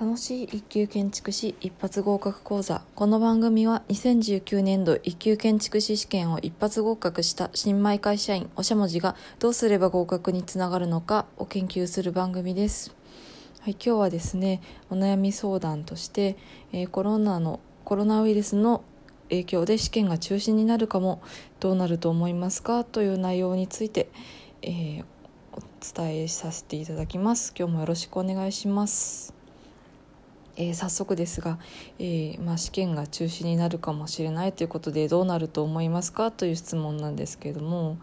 楽しい一級建築士一発合格講座。この番組は2019年度一級建築士試験を一発合格した新米会社員おしゃもじがどうすれば合格につながるのかを研究する番組です。はい、今日はですねお悩み相談として、えー、コロナのコロナウイルスの影響で試験が中止になるかもどうなると思いますか？という内容について、えー、お伝えさせていただきます。今日もよろしくお願いします。えー、早速ですが、えー、まあ、試験が中止になるかもしれないということでどうなると思いますかという質問なんですけれども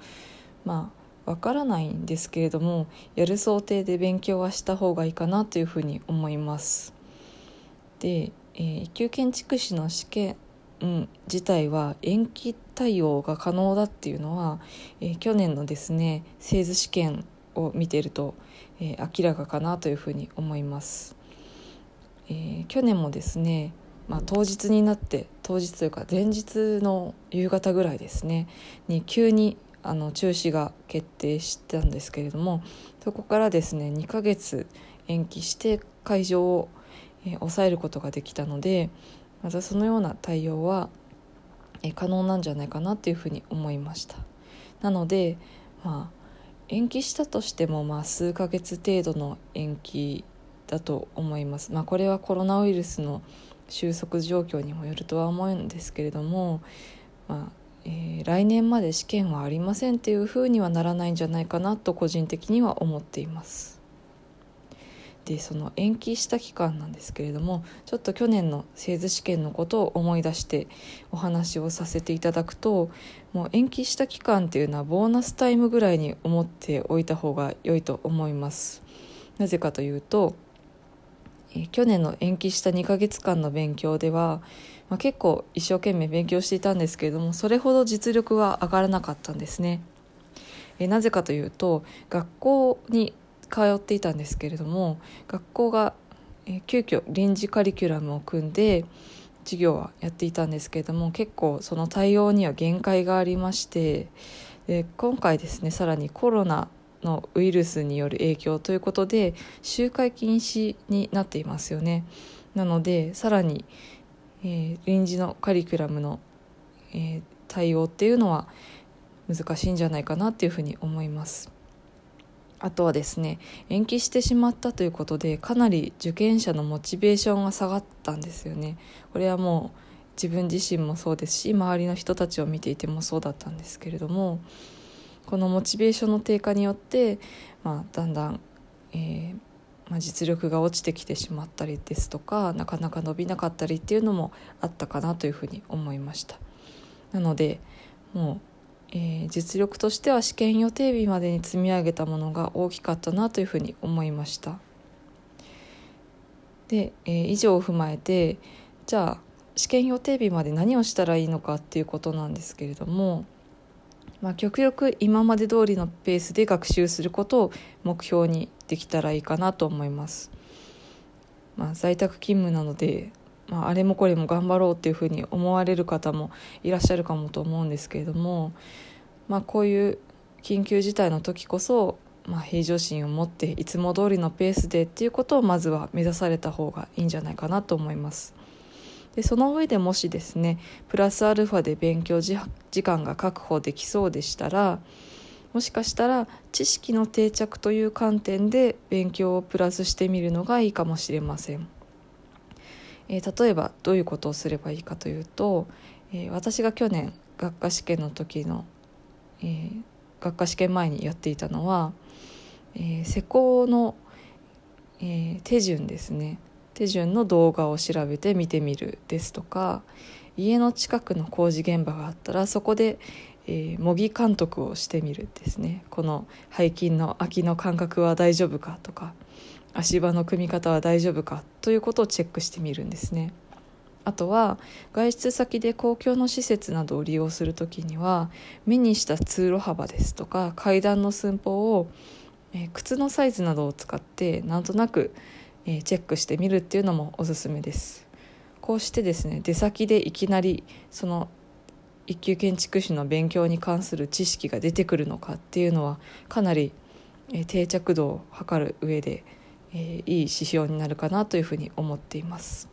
まあわからないんですけれどもやる想定で勉強はした方がいいかなというふうに思います。で、えー、一級建築士の試験自体は延期対応が可能だっていうのは、え、去年のですね製図試験を見てると、え、明らかかなというふうに思います。えー、去年もですね、まあ、当日になって当日というか前日の夕方ぐらいですねに急にあの中止が決定したんですけれどもそこからですね2ヶ月延期して会場を、えー、抑えることができたのでまたそのような対応は、えー、可能なんじゃないかなというふうに思いました。なのでまあ延期したとしても、まあ、数ヶ月程度の延期だと思います。まあ、これはコロナウイルスの収束状況にもよるとは思うんですけれども、まあえー、来年まで試験はありませんっていうふうにはならないんじゃないかなと個人的には思っています。でその延期した期間なんですけれどもちょっと去年の製図試験のことを思い出してお話をさせていただくともう延期した期間っていうのはボーナスタイムぐらいに思っておいた方が良いと思います。なぜかというとえ去年の延期した2ヶ月間の勉強では、まあ、結構一生懸命勉強していたんですけれどもそれほど実力は上がらなかったんですね。えなぜかというと学校に通っていたんですけれども学校が、え急遽臨時カリキュラムを組んで授業はやっていたんですけれども結構その対応には限界がありましてで今回ですねさらにコロナのウイルスによる影響ということで集会禁止になっていますよね。なのでさらに、えー、臨時のカリキュラムの、えー、対応っていうのは難しいんじゃないかなっていうふうに思います。あとはですね延期してしまったということでかなり受験者のモチベーションが下がったんですよね。これはもう自分自身もそうですし周りの人たちを見ていてもそうだったんですけれどもこのモチベーションの低下によって、まあ、だんだん、えーまあ、実力が落ちてきてしまったりですとかなかなか伸びなかったりっていうのもあったかなというふうに思いました。なのでもう、えー、実力としては試験予定日までに積み上げたものが大きかったなというふうに思いました。で、えー、以上を踏まえてじゃあ試験予定日まで何をしたらいいのかっていうことなんですけれどもまあ、極力今まで通りのペースで学習することを目標にできたらいいかなと思います。まあ、在宅勤務なので、まあ、あれもこれも頑張ろうっていうふうに思われる方もいらっしゃるかもと思うんですけれども、まあ、こういう緊急事態の時こそ、まあ、平常心を持っていつも通りのペースでっていうことをまずは目指された方がいいんじゃないかなと思います。でその上でもしですねプラスアルファで勉強時間が確保できそうでしたらもしかしたら知識の定着という観点で勉強をプラスしてみるのがいいかもしれません。えー、例えばどういうことをすればいいかというと、えー、私が去年学科試験の時の、えー、学科試験前にやっていたのは、え施工の、え手順ですね手順の動画を調べて見てみるですとか家の近くの工事現場があったらそこで、えー、模擬監督をしてみるですねこの背筋の空きの感覚は大丈夫かとか足場の組み方は大丈夫かということをチェックしてみるんですね。あとは外出先で公共の施設などを利用する時には目にした通路幅ですとか階段の寸法を、えー、靴のサイズなどを使ってなんとなくえ、チェックしてみるっていうのもおすすめです。こうしてですね出先でいきなりその一級建築士の勉強に関する知識が出てくるのかっていうのはかなり、え、定着度を測る上で、え、いい指標になるかなというふうに思っています。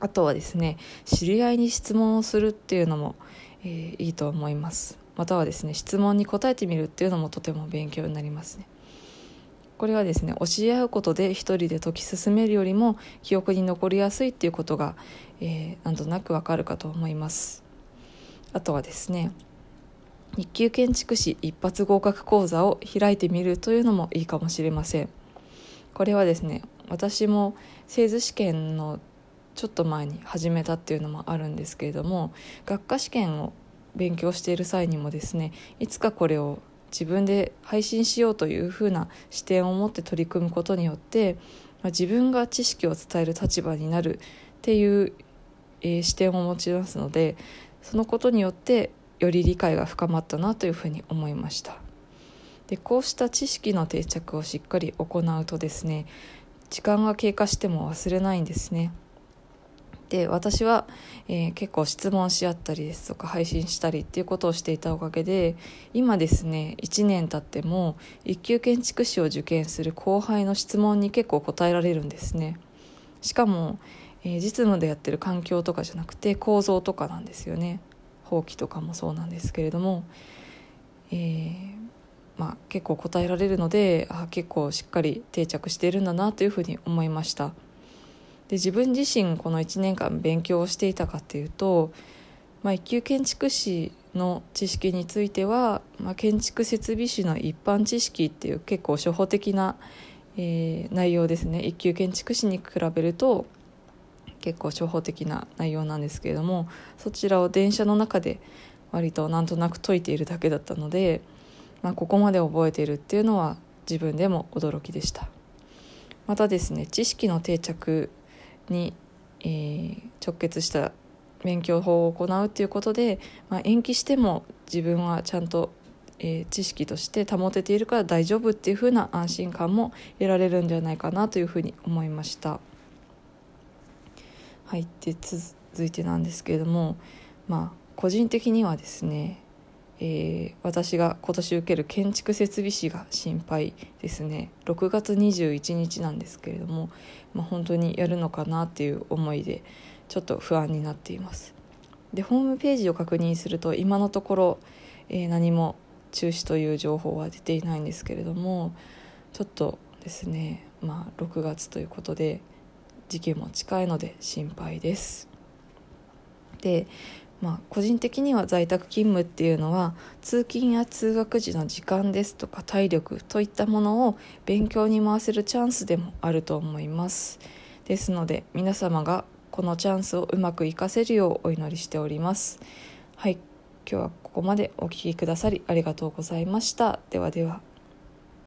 あとはですね知り合いに質問をするっていうのも、え、いいと思います。またはですね質問に答えてみるっていうのもとても勉強になりますね。これはですね教え合うことで一人で解き進めるよりも記憶に残りやすいっていうことが、えー、なんとなくわかるかと思います。あとはですね日給建築士一発合格講座を開いてみるというのもいいかもしれません。これはですね私も製図試験のちょっと前に始めたっていうのもあるんですけれども学科試験を勉強している際にもですねいつかこれを自分で配信しようというふうな視点を持って取り組むことによって、まあ、自分が知識を伝える立場になるっていう、えー、視点を持ちますのでそのことによってより理解が深まったなというふうに思いました。でこうした知識の定着をしっかり行うとですね時間が経過しても忘れないんですね。で私は、えー、結構質問し合ったりですとか配信したりっていうことをしていたおかげで今ですね1年経っても一級建築士を受験する後輩の質問に結構答えられるんですね。しかも、えー、実務でやってる環境とかじゃなくて構造とかなんですよね。放棄とかもそうなんですけれども、えー、まあ、結構答えられるのであ結構しっかり定着しているんだなというふうに思いました。で自分自身この1年間勉強をしていたかっていうと、まあ、一級建築士の知識については、まあ、建築設備士の一般知識っていう結構初歩的な、えー、内容ですね。一級建築士に比べると結構初歩的な内容なんですけれどもそちらを電車の中で割となんとなく解いているだけだったので、まあ、ここまで覚えているっていうのは自分でも驚きでした。またですね知識の定着に、えー、直結した勉強法を行うっていうことで、まあ、延期しても自分はちゃんと、えー、知識として保てているから大丈夫っていう風な安心感も得られるんじゃないかなというふうに思いました。はい、で続いてなんですけれどもまあ個人的にはですねえー、私が今年受ける建築設備士が心配ですね。6月21日なんですけれども、まあ、本当にやるのかなっていう思いでちょっと不安になっています。でホームページを確認すると今のところ、えー、何も中止という情報は出ていないんですけれどもちょっとですねまあ6月ということで時期も近いので心配です。でまあ、個人的には在宅勤務っていうのは通勤や通学時の時間ですとか体力といったものを勉強に回せるチャンスでもあると思います。ですので皆様がこのチャンスをうまく活かせるようお祈りしております。はい今日はここまでお聴きくださりありがとうございました。ではでは。